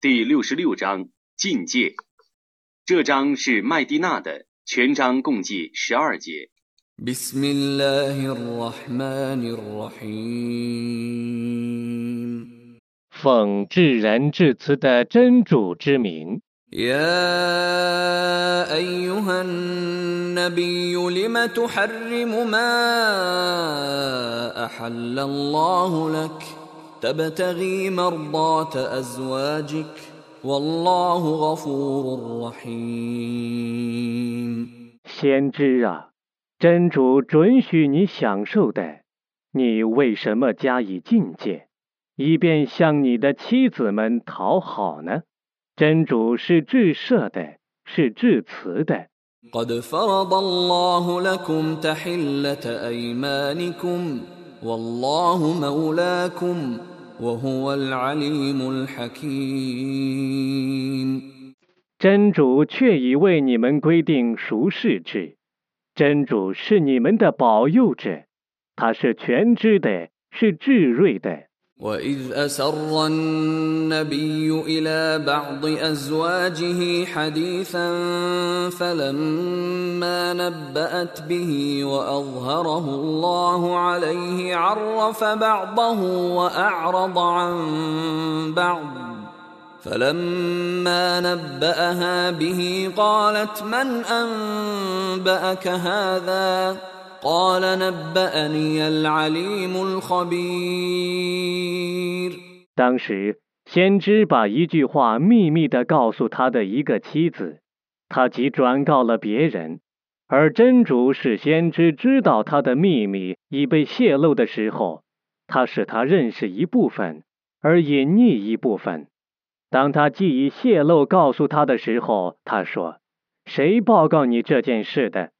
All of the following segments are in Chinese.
第六十六章禁戒。这章是麦地那的，全章共计十二节。 بسم الله الرحمن الرحيم 奉至仁至慈的真主之名， يا أيها النبي لم تحرم ما أحل الله لك تبتغي مرضات أزواجك والله غفور رحيم 先知啊，真主准许你享受的，你为什么加以禁戒，以便向你的妻子们讨好呢？真主是至赦的，是至慈的。 قد فرض الله لكم تحلة أيمانكم والله مولاكم وهو العليم الحكيم 真主却已为你们规定赎世制，真主是你们的保佑者，他是全知的，是智慧的。 وإذ أسر النبي إلى بعض أزواجه حديثا فلما نبأت به وأظهره الله عليه عرف بعضه وأعرض عن بعض. فلما نبأها به قالت من أنبأك هذا؟ 当时，先知把一句话秘密地告诉他的一个妻子，他即转告了别人。而真主使先知知道他的秘密已被泄露的时候，他使他认识一部分，而隐匿一部分。当他既已泄露告诉他的时候，他说：“谁报告你这件事的？”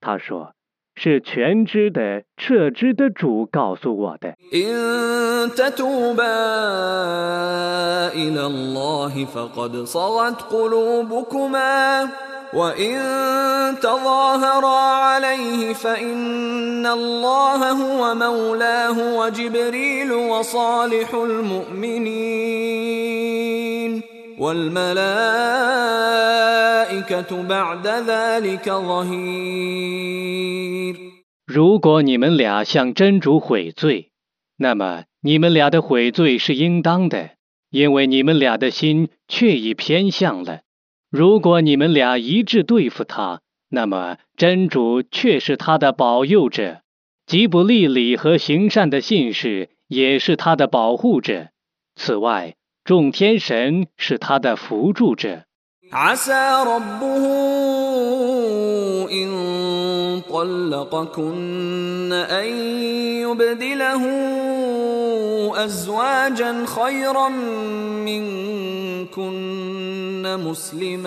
他说。是全知的、彻知的主告诉我的。” إن تتوبا إلى الله فقد صغت قلوبكما وإن تظاهرا عليه فإن الله هو مولاه وجبريل وصالح المؤمنين 如果你们俩向真主悔罪，那么你们俩的悔罪是应当的，因为你们俩的心确已偏向了。如果你们俩一致对付他，那么真主却是他的保佑者，吉卜利里和行善的信士也是他的保护者。此外，众天神是他的扶助者。 عسى ربه إن طلقكن أن يبدله أزواجا خيرا منكن مسلمات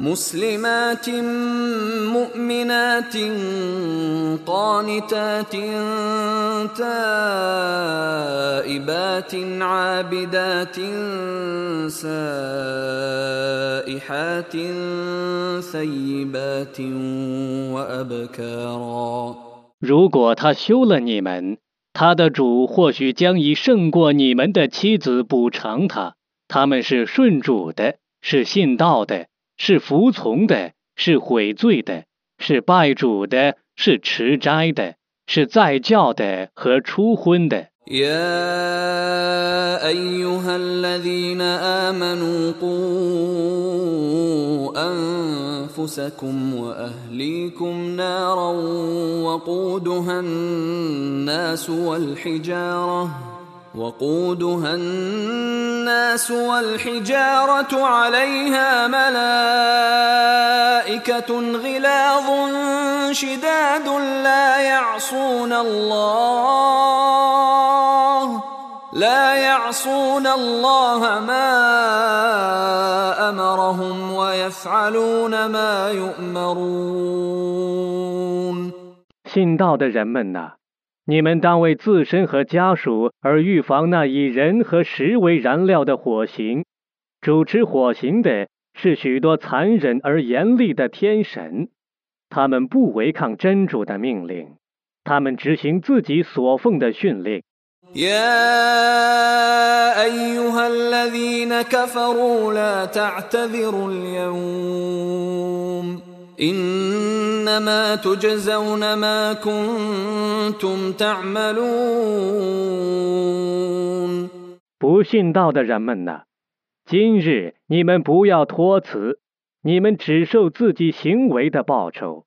مسلمات مؤمنات قانتات تائبات عابدات سائحات ثيبات وأبكارا 如果他休了你们，他的主或许将以胜过你们的妻子补偿他。他们是顺主的，是信道的，是服从的，是悔罪的，是拜主的，是持斋的，是在教的和初婚的。 يا أيها الذين آمنوا قوا أنفسكم وأهليكم نارا وقودها الناس والحجارة وقودها الناس والحجارة عليها ملائكة غلاظ شداد لا يعصون الله الله ما أمرهم ويفعلون ما يؤمرون 信道的人们呐，你们当为自身和家属而预防那以人和石为燃料的火刑。主持火刑的是许多残忍而严厉的天神，他们不违抗真主的命令，他们执行自己所奉的训令。 يا أيها الذين كفروا لا تعتذروا اليوم انما تجزون ما كنتم تعملون 不信道的人们呐，今日你们不要托辞，你们只受自己行为的报酬。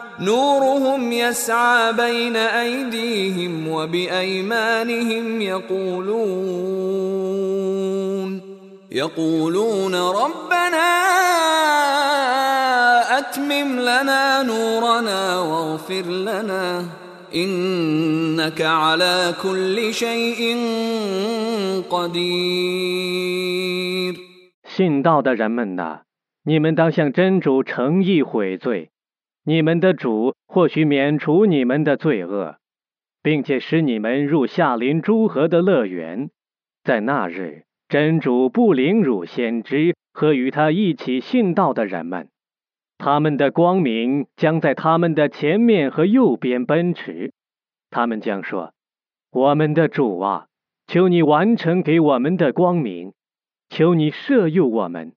نورهم يسعى بين أيديهم وبأيمانهم يقولون يقولون ربنا أتمم لنا نورنا واغفر لنا إنك على كل شيء قدير 信道的人们呐，你们当向真主诚意悔罪。 你们的主或许免除你们的罪恶，并且使你们入夏林诸河的乐园。在那日，真主不凌辱先知和与他一起信道的人们，他们的光明将在他们的前面和右边奔驰。他们将说：“我们的主啊，求你完成给我们的光明，求你赦宥我们。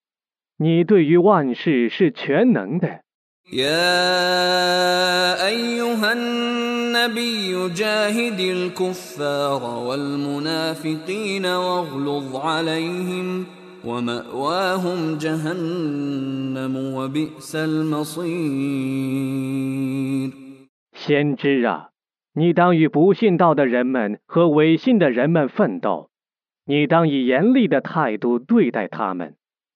你对于万事是全能的。” يا ايها النبي جاهد الكفار والمنافقين واغلظ عليهم وماواهم جهنم وبئس المصير 先知啊，你当与不信道的人们和违信的人们奋斗，你当以严厉的态度对待他们，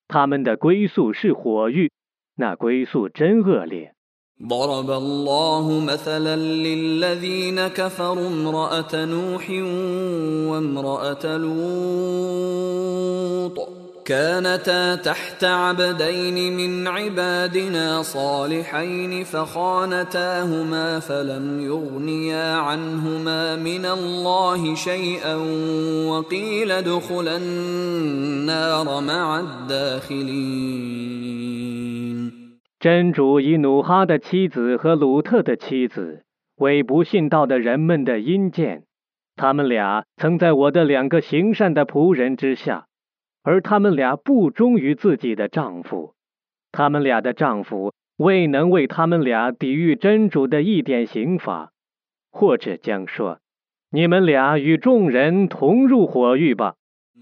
他们的归宿是火狱。 那归宿真恶劣。 ضرب الله مثلا للذين كفروا امرأة نوح وامرأة لوط كانتا تحت عبدين من عبادنا صالحين فخانتاهما فلم يغنيا عنهما من الله شيئا وقيل ادخلا النار مع الداخلين 真主以努哈的妻子和鲁特的妻子为不信道的人们的阴间，他们俩曾在我的两个行善的仆人之下，而他们俩不忠于自己的丈夫，他们俩的丈夫未能为他们俩抵御真主的一点刑罚，或者将说：“你们俩与众人同入火狱吧。”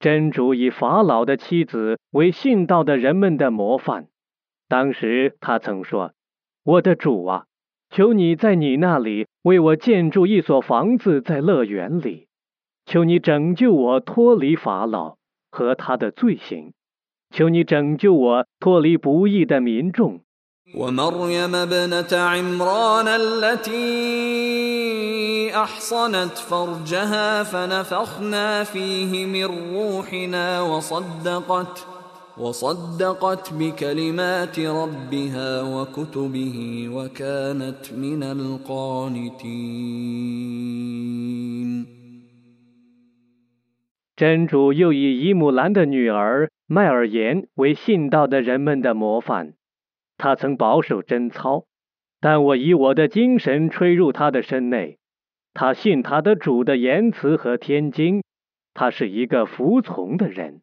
真主以法老的妻子为信道的人们的模范。当时他曾说：“我的主啊，求你在你那里为我建筑一所房子，在乐园里。求你拯救我脱离法老和他的罪行。求你拯救我脱离不义的民众。” ومريم ابنة عمران التي أحصنت فرجها فنفخنا فيه من روحنا وصدقت وصدقت بكلمات ربها وكتبه وكانت من القانتين 真主又以伊姆兰的女儿麦尔言为信道的人们的模范。他曾保守贞操，但我以我的精神吹入他的身内。 他信他的主的言辞和天经，他是一个服从的人。